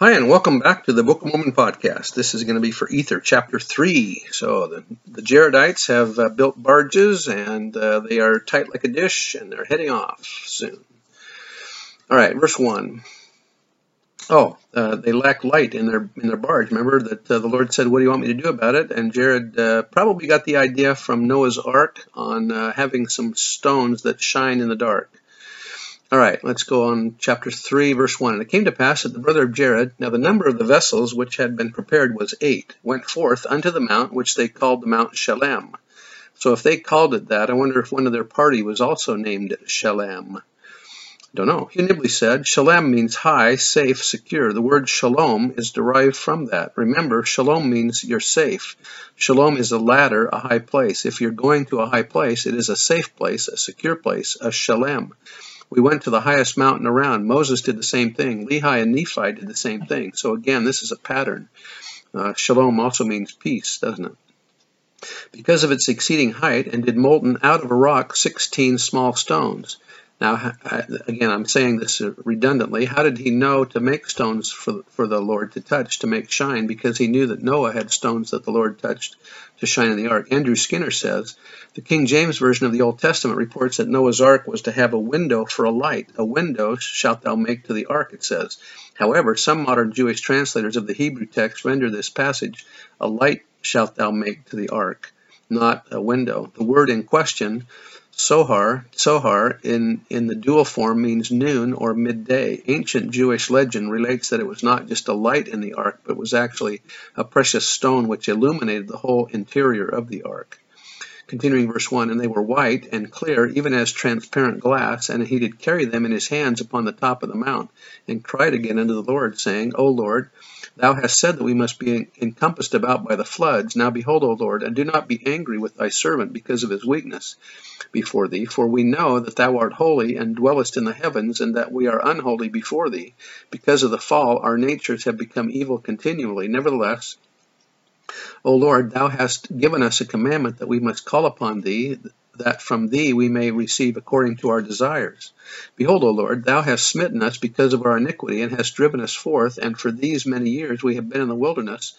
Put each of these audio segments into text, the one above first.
Hi, and welcome back to the Book of Mormon podcast. This is going to be for Ether, chapter 3. So, the, the Jaredites have uh, built barges and uh, they are tight like a dish and they're heading off soon. All right, verse 1. Oh, uh, they lack light in their in their barge. Remember that uh, the Lord said, "What do you want me to do about it?" And Jared uh, probably got the idea from Noah's Ark on uh, having some stones that shine in the dark. All right, let's go on chapter 3, verse 1. And it came to pass that the brother of Jared, now the number of the vessels which had been prepared was eight, went forth unto the mount which they called the Mount Shalem. So if they called it that, I wonder if one of their party was also named Shelem. Don't know. Hugh Nibley said, Shalem means high, safe, secure. The word shalom is derived from that. Remember, shalom means you're safe. Shalom is a ladder, a high place. If you're going to a high place, it is a safe place, a secure place, a shalem. We went to the highest mountain around. Moses did the same thing. Lehi and Nephi did the same thing. So again, this is a pattern. Uh, shalom also means peace, doesn't it? Because of its exceeding height, and did molten out of a rock sixteen small stones. Now, again, I'm saying this redundantly. How did he know to make stones for, for the Lord to touch, to make shine? Because he knew that Noah had stones that the Lord touched to shine in the ark. Andrew Skinner says the King James Version of the Old Testament reports that Noah's ark was to have a window for a light. A window shalt thou make to the ark, it says. However, some modern Jewish translators of the Hebrew text render this passage, a light shalt thou make to the ark, not a window. The word in question Tsohar, Tsohar in, in the dual form means noon or midday. Ancient Jewish legend relates that it was not just a light in the ark, but was actually a precious stone which illuminated the whole interior of the ark. Continuing verse 1, And they were white and clear, even as transparent glass, and he did carry them in his hands upon the top of the mount, and cried again unto the Lord, saying, O Lord, Thou hast said that we must be encompassed about by the floods. Now behold, O Lord, and do not be angry with thy servant because of his weakness before thee. For we know that thou art holy and dwellest in the heavens, and that we are unholy before thee. Because of the fall, our natures have become evil continually. Nevertheless, O Lord, thou hast given us a commandment that we must call upon thee, that from thee we may receive according to our desires. Behold, O Lord, thou hast smitten us because of our iniquity, and hast driven us forth, and for these many years we have been in the wilderness,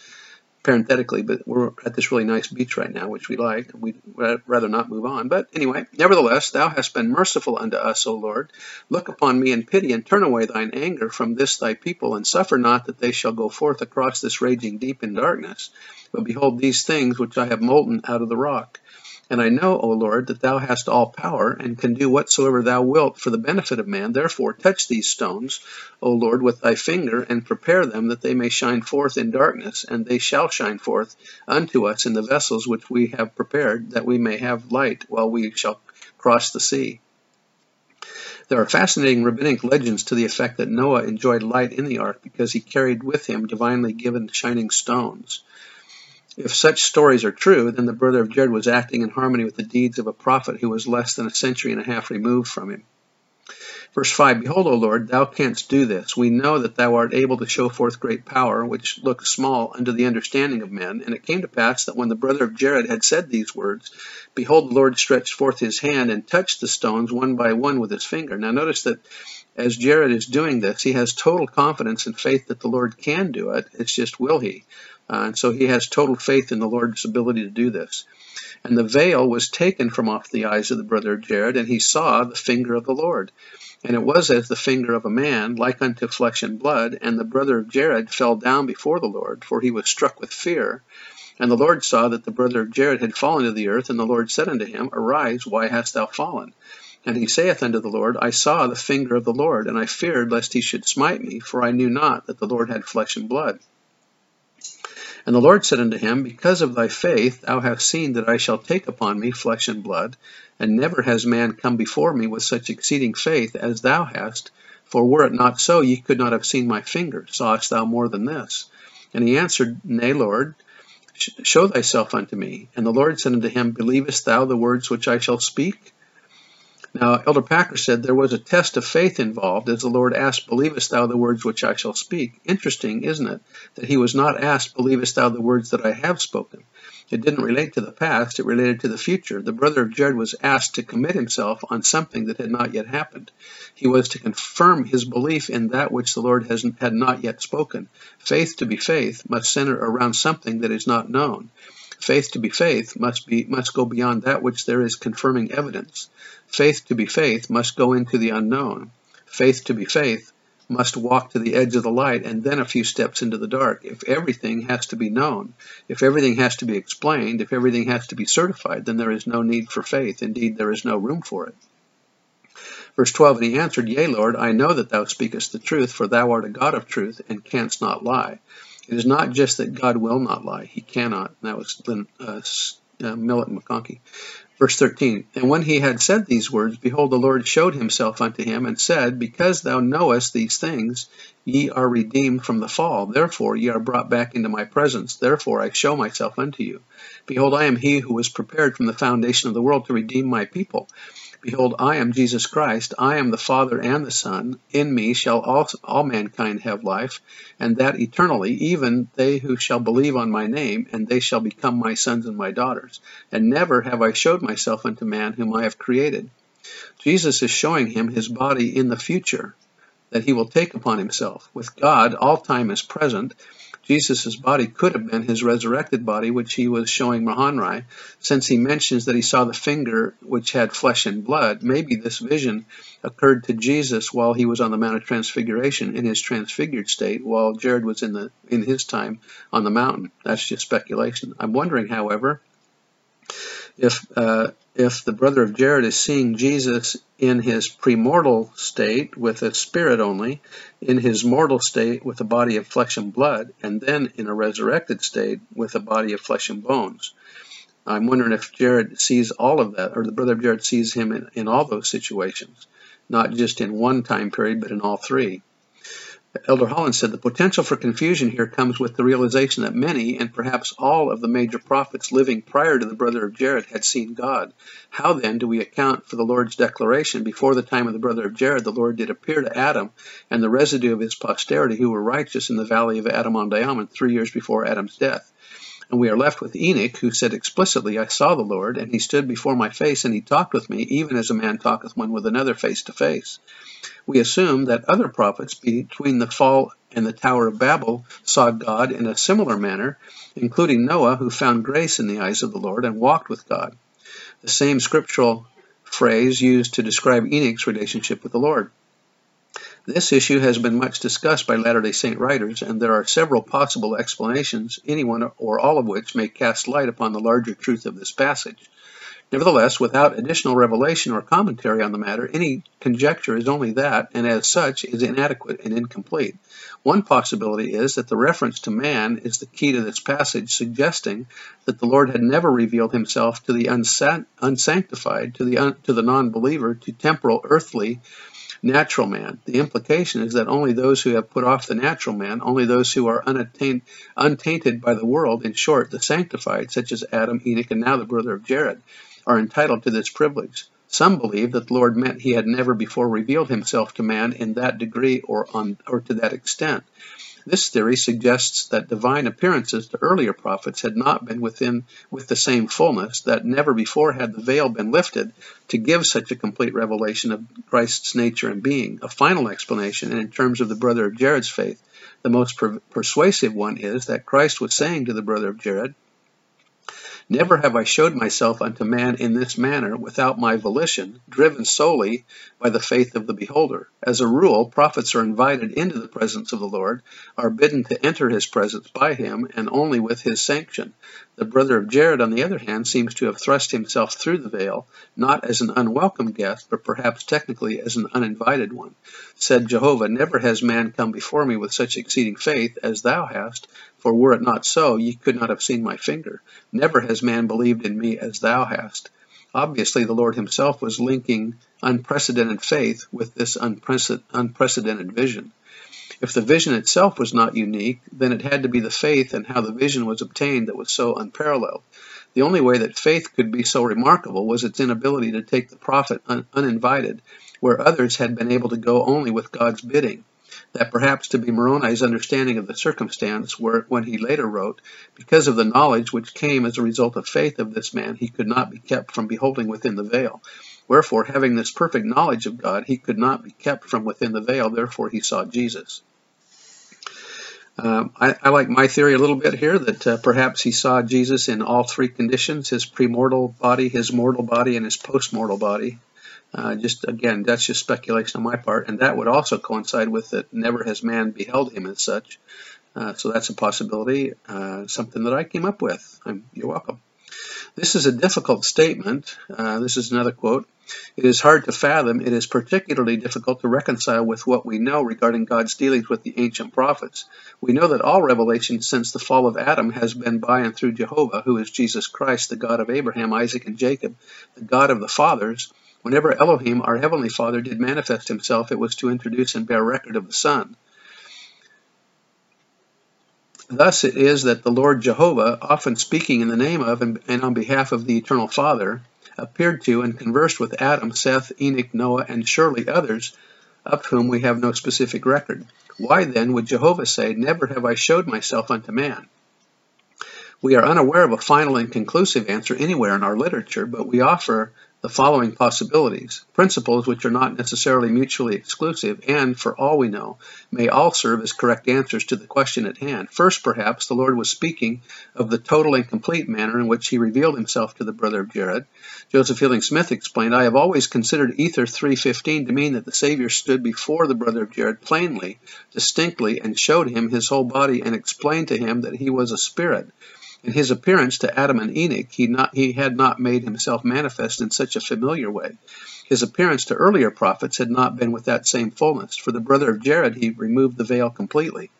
parenthetically, but we're at this really nice beach right now, which we like. We'd rather not move on. But anyway, nevertheless, thou hast been merciful unto us, O Lord. Look upon me in pity, and turn away thine anger from this thy people, and suffer not that they shall go forth across this raging deep in darkness. But behold these things which I have molten out of the rock. And I know, O Lord, that thou hast all power, and can do whatsoever thou wilt for the benefit of man. Therefore touch these stones, O Lord, with thy finger, and prepare them that they may shine forth in darkness, and they shall shine forth unto us in the vessels which we have prepared, that we may have light while we shall cross the sea. There are fascinating rabbinic legends to the effect that Noah enjoyed light in the ark because he carried with him divinely given shining stones. If such stories are true, then the brother of Jared was acting in harmony with the deeds of a prophet who was less than a century and a half removed from him. Verse 5 Behold, O Lord, thou canst do this. We know that thou art able to show forth great power, which looks small unto the understanding of men. And it came to pass that when the brother of Jared had said these words, behold, the Lord stretched forth his hand and touched the stones one by one with his finger. Now notice that as Jared is doing this, he has total confidence and faith that the Lord can do it. It's just will he? Uh, and so he has total faith in the Lord's ability to do this. And the veil was taken from off the eyes of the brother Jared, and he saw the finger of the Lord. And it was as the finger of a man, like unto flesh and blood. And the brother of Jared fell down before the Lord, for he was struck with fear. And the Lord saw that the brother of Jared had fallen to the earth, and the Lord said unto him, Arise, why hast thou fallen? And he saith unto the Lord, I saw the finger of the Lord, and I feared lest he should smite me, for I knew not that the Lord had flesh and blood. And the Lord said unto him, Because of thy faith thou hast seen that I shall take upon me flesh and blood, and never has man come before me with such exceeding faith as thou hast. For were it not so, ye could not have seen my finger. Sawest thou more than this? And he answered, Nay, Lord, show thyself unto me. And the Lord said unto him, Believest thou the words which I shall speak? Now, Elder Packer said there was a test of faith involved as the Lord asked, Believest thou the words which I shall speak? Interesting, isn't it, that he was not asked, Believest thou the words that I have spoken? It didn't relate to the past, it related to the future. The brother of Jared was asked to commit himself on something that had not yet happened. He was to confirm his belief in that which the Lord has, had not yet spoken. Faith to be faith must center around something that is not known. Faith to be faith must be must go beyond that which there is confirming evidence. Faith to be faith must go into the unknown. Faith to be faith must walk to the edge of the light and then a few steps into the dark. If everything has to be known, if everything has to be explained, if everything has to be certified, then there is no need for faith. Indeed, there is no room for it. Verse 12, And he answered, Yea, Lord, I know that thou speakest the truth, for thou art a God of truth, and canst not lie. It is not just that God will not lie, he cannot. And that was Lynn, uh, uh, Millet McConkie. Verse 13 And when he had said these words, behold, the Lord showed himself unto him, and said, Because thou knowest these things, ye are redeemed from the fall. Therefore ye are brought back into my presence. Therefore I show myself unto you. Behold, I am he who was prepared from the foundation of the world to redeem my people. Behold, I am Jesus Christ. I am the Father and the Son. In me shall all, all mankind have life, and that eternally, even they who shall believe on my name, and they shall become my sons and my daughters. And never have I showed myself unto man whom I have created. Jesus is showing him his body in the future that he will take upon himself. With God, all time is present, Jesus' body could have been his resurrected body, which he was showing Mahonri. Since he mentions that he saw the finger which had flesh and blood, maybe this vision occurred to Jesus while he was on the Mount of Transfiguration in his transfigured state, while Jared was in the in his time on the mountain. That's just speculation. I'm wondering, however, if uh, if the brother of Jared is seeing Jesus in his premortal state with a spirit only, in his mortal state with a body of flesh and blood, and then in a resurrected state with a body of flesh and bones. I'm wondering if Jared sees all of that, or the brother of Jared sees him in, in all those situations, not just in one time period, but in all three. Elder Holland said the potential for confusion here comes with the realization that many, and perhaps all, of the major prophets living prior to the brother of Jared had seen God. How then do we account for the Lord's declaration? Before the time of the brother of Jared, the Lord did appear to Adam and the residue of his posterity who were righteous in the valley of Adam-ondi-Ahman three years before Adam's death. And we are left with Enoch, who said explicitly, I saw the Lord, and he stood before my face, and he talked with me, even as a man talketh one with another face to face. We assume that other prophets between the fall and the Tower of Babel saw God in a similar manner, including Noah, who found grace in the eyes of the Lord and walked with God. The same scriptural phrase used to describe Enoch's relationship with the Lord. This issue has been much discussed by Latter-day Saint writers, and there are several possible explanations, any one or all of which may cast light upon the larger truth of this passage. Nevertheless, without additional revelation or commentary on the matter, any conjecture is only that, and as such is inadequate and incomplete. One possibility is that the reference to man is the key to this passage, suggesting that the Lord had never revealed himself to the unsanctified, to the, un to the non-believer, to temporal, earthly, natural man. The implication is that only those who have put off the natural man, only those who are unattained, untainted by the world, in short, the sanctified, such as Adam, Enoch, and now the brother of Jared, are entitled to this privilege. Some believe that the Lord meant he had never before revealed himself to man in that degree or, on, or to that extent. This theory suggests that divine appearances to earlier prophets had not been within with the same fullness, that never before had the veil been lifted to give such a complete revelation of Christ's nature and being. A final explanation, and in terms of the brother of Jared's faith, the most per persuasive one is that Christ was saying to the brother of Jared, Never have I showed myself unto man in this manner without my volition, driven solely by the faith of the beholder. As a rule, prophets are invited into the presence of the Lord, are bidden to enter his presence by him, and only with his sanction. The brother of Jared, on the other hand, seems to have thrust himself through the veil, not as an unwelcome guest, but perhaps technically as an uninvited one. Said Jehovah, Never has man come before me with such exceeding faith as thou hast, for were it not so, ye could not have seen my finger. Never has man believed in me as thou hast. Obviously, the Lord himself was linking unprecedented faith with this unprecedented vision. If the vision itself was not unique, then it had to be the faith and how the vision was obtained that was so unparalleled. The only way that faith could be so remarkable was its inability to take the prophet un uninvited, where others had been able to go only with God's bidding. That perhaps to be Moroni's understanding of the circumstance where, when he later wrote, because of the knowledge which came as a result of faith of this man, he could not be kept from beholding within the veil. Wherefore, having this perfect knowledge of God, he could not be kept from within the veil, therefore he saw Jesus. Um, I, I, like my theory a little bit here that uh, perhaps he saw Jesus in all three conditions his premortal body, his mortal body, and his postmortal body. Uh, just again, that's just speculation on my part, and that would also coincide with that never has man beheld him as such. Uh, so that's a possibility, uh, something that I came up with. I'm, you're welcome. This is a difficult statement. Uh, this is another quote. It is hard to fathom. It is particularly difficult to reconcile with what we know regarding God's dealings with the ancient prophets. We know that all revelation since the fall of Adam has been by and through Jehovah, who is Jesus Christ, the God of Abraham, Isaac, and Jacob, the God of the fathers. Whenever Elohim, our Heavenly Father, did manifest himself, it was to introduce and bear record of the Son. Thus it is that the Lord Jehovah, often speaking in the name of and on behalf of the Eternal Father, appeared to and conversed with Adam, Seth, Enoch, Noah, and surely others, of whom we have no specific record. Why then would Jehovah say, Never have I showed myself unto man? We are unaware of a final and conclusive answer anywhere in our literature, but we offer the following possibilities, principles which are not necessarily mutually exclusive and, for all we know, may all serve as correct answers to the question at hand. First, perhaps, the Lord was speaking of the total and complete manner in which he revealed himself to the brother of Jared. Joseph Fielding Smith explained, I have always considered Ether 3.15 to mean that the Savior stood before the brother of Jared plainly, distinctly, and showed him his whole body and explained to him that he was a spirit in his appearance to Adam and Enoch, he, not, he had not made himself manifest in such a familiar way. His appearance to earlier prophets had not been with that same fullness. For the brother of Jared, he removed the veil completely.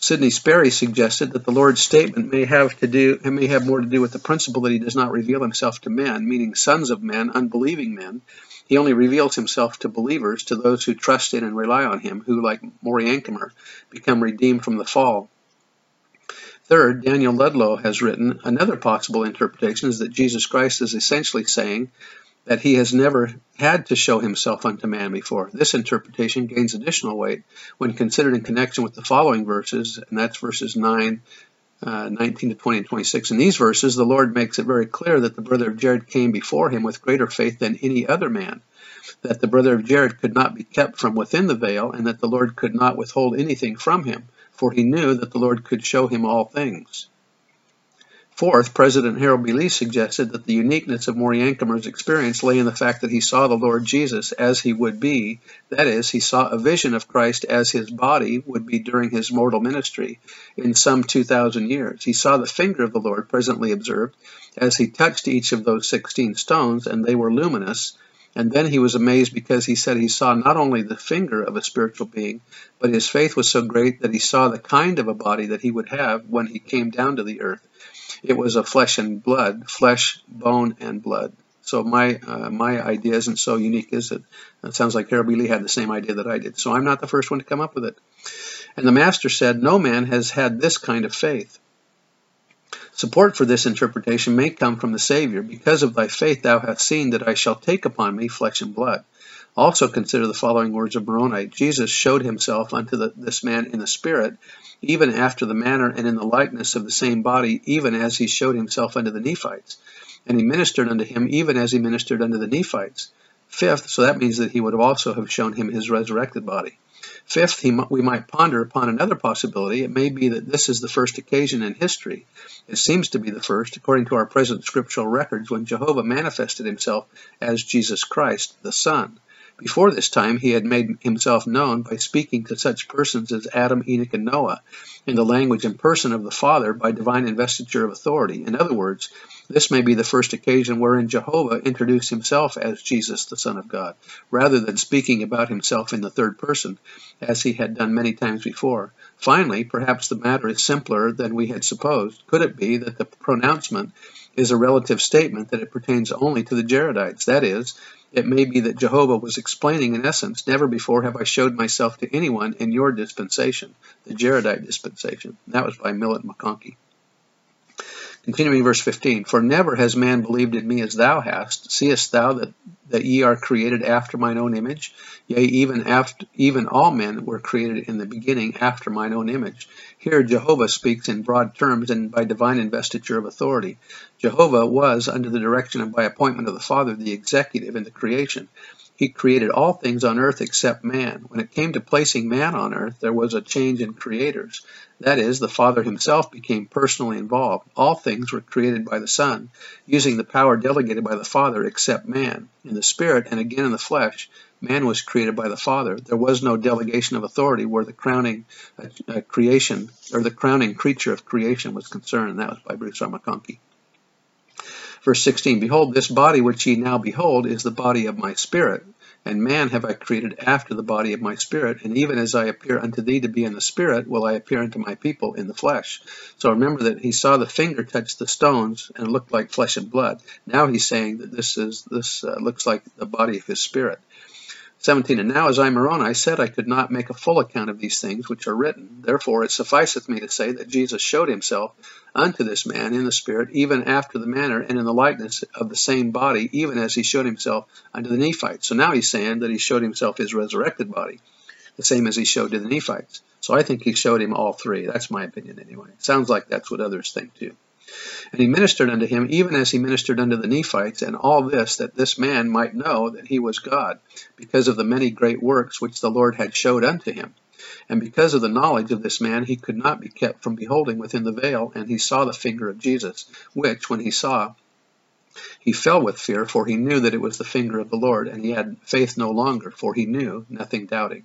Sidney Sperry suggested that the Lord's statement may have to do may have more to do with the principle that he does not reveal himself to men, meaning sons of men, unbelieving men. He only reveals himself to believers, to those who trust in and rely on him, who, like Maury become redeemed from the fall. Third, Daniel Ludlow has written another possible interpretation is that Jesus Christ is essentially saying that he has never had to show himself unto man before. This interpretation gains additional weight when considered in connection with the following verses, and that's verses 9, uh, 19 to 20 and 26. In these verses, the Lord makes it very clear that the brother of Jared came before him with greater faith than any other man, that the brother of Jared could not be kept from within the veil, and that the Lord could not withhold anything from him for he knew that the Lord could show him all things. Fourth, President Harold B. Lee suggested that the uniqueness of Maury experience lay in the fact that he saw the Lord Jesus as he would be. That is, he saw a vision of Christ as his body would be during his mortal ministry in some 2,000 years. He saw the finger of the Lord presently observed as he touched each of those 16 stones, and they were luminous, and then he was amazed because he said he saw not only the finger of a spiritual being, but his faith was so great that he saw the kind of a body that he would have when he came down to the earth. It was of flesh and blood, flesh, bone, and blood. So my uh, my idea isn't so unique, is it? It sounds like B. Lee had the same idea that I did. So I'm not the first one to come up with it. And the master said, No man has had this kind of faith. Support for this interpretation may come from the Savior. Because of thy faith thou hast seen that I shall take upon me flesh and blood. Also consider the following words of Moroni. Jesus showed himself unto the, this man in the Spirit, even after the manner and in the likeness of the same body, even as he showed himself unto the Nephites. And he ministered unto him even as he ministered unto the Nephites. Fifth, so that means that he would also have shown him his resurrected body. Fifth, we might ponder upon another possibility. It may be that this is the first occasion in history. It seems to be the first, according to our present scriptural records, when Jehovah manifested himself as Jesus Christ, the Son. Before this time, he had made himself known by speaking to such persons as Adam, Enoch, and Noah, in the language and person of the Father by divine investiture of authority. In other words, this may be the first occasion wherein Jehovah introduced himself as Jesus, the Son of God, rather than speaking about himself in the third person, as he had done many times before. Finally, perhaps the matter is simpler than we had supposed. Could it be that the pronouncement is a relative statement that it pertains only to the Jaredites. That is, it may be that Jehovah was explaining in essence, Never before have I showed myself to anyone in your dispensation, the Jaredite dispensation. That was by Millet McConkie. Continuing verse 15, For never has man believed in me as thou hast. Seest thou that, that ye are created after mine own image? Yea, even after even all men were created in the beginning after mine own image. Here Jehovah speaks in broad terms and by divine investiture of authority. Jehovah was, under the direction and by appointment of the Father, the executive in the creation. He created all things on earth except man. When it came to placing man on earth, there was a change in creators. That is, the Father himself became personally involved. All things were created by the Son, using the power delegated by the Father except man. In the Spirit and again in the flesh, man was created by the Father. There was no delegation of authority where the crowning uh, uh creation or the crowning creature of creation was concerned. That was by Bruce R. McConkie. Verse 16 Behold, this body which ye now behold is the body of my spirit, and man have I created after the body of my spirit, and even as I appear unto thee to be in the spirit, will I appear unto my people in the flesh. So remember that he saw the finger touch the stones and looked like flesh and blood. Now he's saying that this is this uh, looks like the body of his spirit. 17. And now as I, Moroni, said I could not make a full account of these things which are written. Therefore it sufficeth me to say that Jesus showed himself unto this man in the Spirit, even after the manner and in the likeness of the same body, even as he showed himself unto the Nephites. So now he's saying that he showed himself his resurrected body, the same as he showed to the Nephites. So I think he showed him all three. That's my opinion anyway. Sounds like that's what others think too. And he ministered unto him even as he ministered unto the Nephites, and all this that this man might know that he was God, because of the many great works which the Lord had showed unto him. And because of the knowledge of this man, he could not be kept from beholding within the veil, and he saw the finger of Jesus, which, when he saw, he fell with fear, for he knew that it was the finger of the Lord, and he had faith no longer, for he knew, nothing doubting.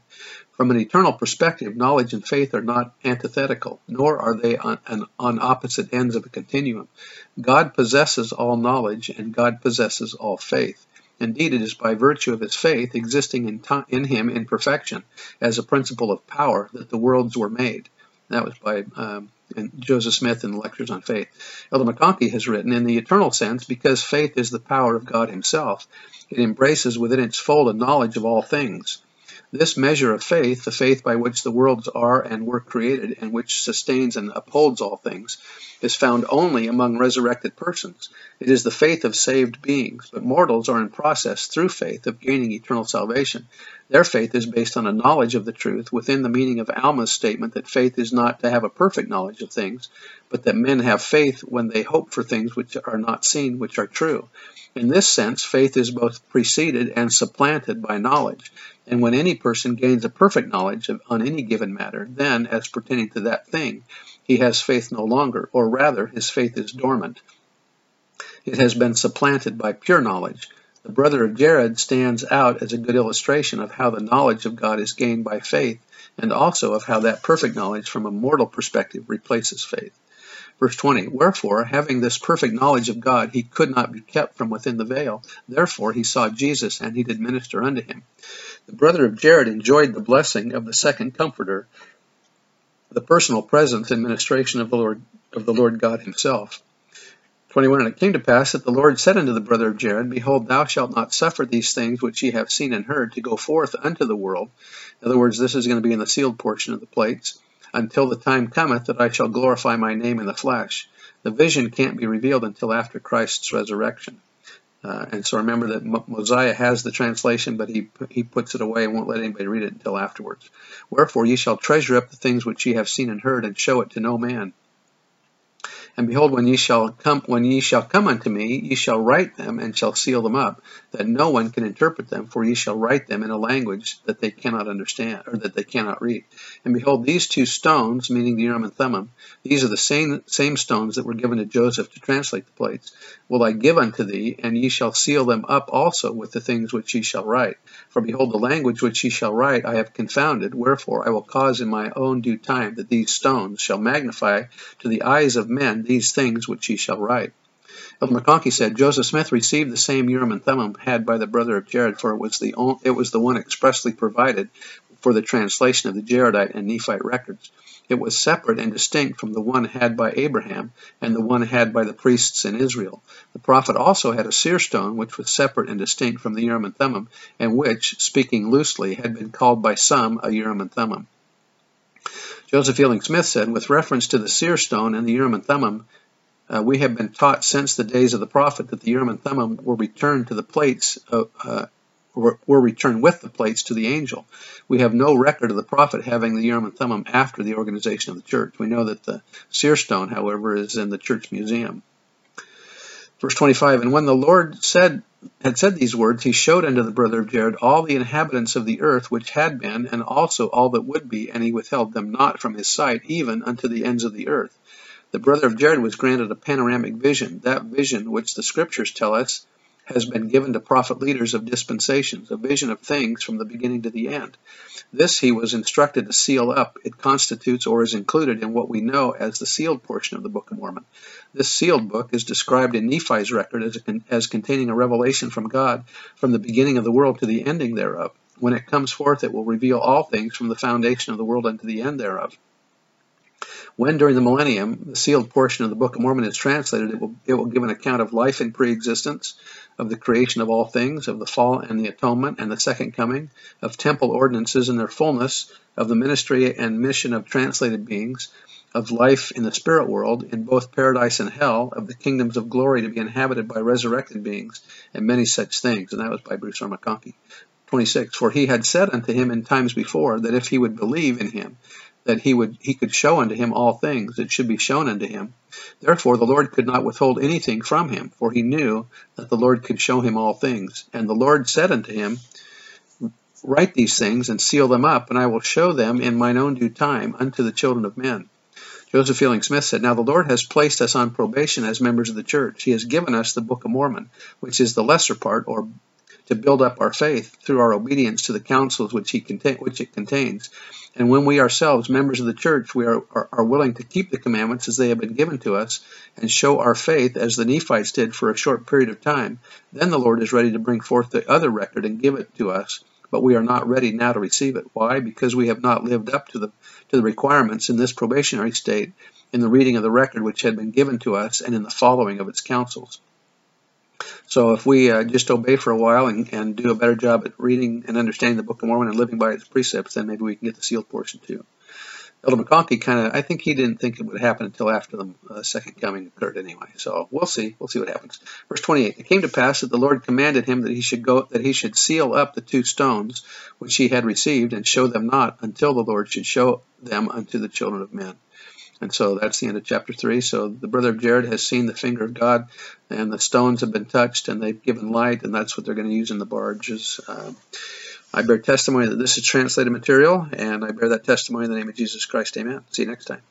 From an eternal perspective, knowledge and faith are not antithetical, nor are they on, on opposite ends of a continuum. God possesses all knowledge, and God possesses all faith. Indeed, it is by virtue of his faith, existing in, in him in perfection, as a principle of power, that the worlds were made. That was by um, Joseph Smith in the Lectures on Faith. Elder McConkie has written, in the eternal sense, because faith is the power of God himself, it embraces within its fold a knowledge of all things. This measure of faith, the faith by which the worlds are and were created, and which sustains and upholds all things, is found only among resurrected persons. It is the faith of saved beings, but mortals are in process, through faith, of gaining eternal salvation. Their faith is based on a knowledge of the truth within the meaning of Alma's statement that faith is not to have a perfect knowledge of things, but that men have faith when they hope for things which are not seen, which are true. In this sense, faith is both preceded and supplanted by knowledge. And when any person gains a perfect knowledge of, on any given matter, then, as pertaining to that thing, he has faith no longer, or rather, his faith is dormant. It has been supplanted by pure knowledge. The brother of Jared stands out as a good illustration of how the knowledge of God is gained by faith, and also of how that perfect knowledge from a mortal perspective replaces faith. Verse 20 Wherefore, having this perfect knowledge of God, he could not be kept from within the veil. Therefore he saw Jesus, and he did minister unto him. The brother of Jared enjoyed the blessing of the second comforter, the personal presence and ministration of the Lord of the Lord God himself. 21 And it came to pass that the Lord said unto the brother of Jared, Behold, thou shalt not suffer these things which ye have seen and heard to go forth unto the world. In other words, this is going to be in the sealed portion of the plates, until the time cometh that I shall glorify my name in the flesh. The vision can't be revealed until after Christ's resurrection. Uh, and so remember that Mosiah has the translation, but he he puts it away and won't let anybody read it until afterwards. Wherefore ye shall treasure up the things which ye have seen and heard, and show it to no man. And behold, when ye shall come, when ye shall come unto me, ye shall write them and shall seal them up, that no one can interpret them, for ye shall write them in a language that they cannot understand, or that they cannot read. And behold, these two stones, meaning the Urim and Thummim, these are the same same stones that were given to Joseph to translate the plates. Will I give unto thee, and ye shall seal them up also with the things which ye shall write. For behold, the language which ye shall write I have confounded. Wherefore I will cause in my own due time that these stones shall magnify to the eyes of men these things which ye shall write. Elder McConkie said, Joseph Smith received the same Urim and Thummim had by the brother of Jared, for it was the it was the one expressly provided for the translation of the Jaredite and Nephite records. It was separate and distinct from the one had by Abraham and the one had by the priests in Israel. The prophet also had a seer stone, which was separate and distinct from the Urim and Thummim, and which, speaking loosely, had been called by some a Urim and Thummim. Joseph Fielding Smith said, with reference to the seer stone and the Urim and Thummim, uh, we have been taught since the days of the prophet that the Urim and Thummim were returned to the plates uh, were, were returned with the plates to the angel. We have no record of the prophet having the Urim and Thummim after the organization of the church. We know that the seer stone, however, is in the church museum. Verse 25, And when the Lord said had said these words, he showed unto the brother of Jared all the inhabitants of the earth which had been, and also all that would be, and he withheld them not from his sight, even unto the ends of the earth. The brother of Jared was granted a panoramic vision, that vision which the scriptures tell us has been given to prophet leaders of dispensations, a vision of things from the beginning to the end. This he was instructed to seal up. It constitutes or is included in what we know as the sealed portion of the Book of Mormon. This sealed book is described in Nephi's record as, a, as containing a revelation from God from the beginning of the world to the ending thereof. When it comes forth, it will reveal all things from the foundation of the world unto the end thereof. When during the millennium the sealed portion of the Book of Mormon is translated, it will, it will give an account of life in pre-existence, of the creation of all things, of the fall and the atonement and the second coming, of temple ordinances in their fullness, of the ministry and mission of translated beings, of life in the spirit world, in both paradise and hell, of the kingdoms of glory to be inhabited by resurrected beings, and many such things. And that was by Bruce R. McConkie. 26. For he had said unto him in times before that if he would believe in him, that he would he could show unto him all things that should be shown unto him. Therefore the Lord could not withhold anything from him, for he knew that the Lord could show him all things. And the Lord said unto him, Write these things and seal them up, and I will show them in mine own due time unto the children of men. Joseph Fielding Smith said, Now the Lord has placed us on probation as members of the church. He has given us the Book of Mormon, which is the lesser part, or to build up our faith through our obedience to the counsels which, he contain, which it contains. And when we ourselves, members of the church, we are, are, are, willing to keep the commandments as they have been given to us and show our faith as the Nephites did for a short period of time, then the Lord is ready to bring forth the other record and give it to us. But we are not ready now to receive it. Why? Because we have not lived up to the to the requirements in this probationary state in the reading of the record which had been given to us and in the following of its counsels. So if we uh, just obey for a while and, and do a better job at reading and understanding the Book of Mormon and living by its precepts, then maybe we can get the sealed portion too. Elder McConkie kind of, I think he didn't think it would happen until after the uh, second coming occurred anyway. So we'll see. We'll see what happens. Verse 28. It came to pass that the Lord commanded him that he should go, that he should seal up the two stones which he had received and show them not until the Lord should show them unto the children of men. And so that's the end of chapter 3. So the brother of Jared has seen the finger of God, and the stones have been touched, and they've given light, and that's what they're going to use in the barges. Um, I bear testimony that this is translated material, and I bear that testimony in the name of Jesus Christ. Amen. See you next time.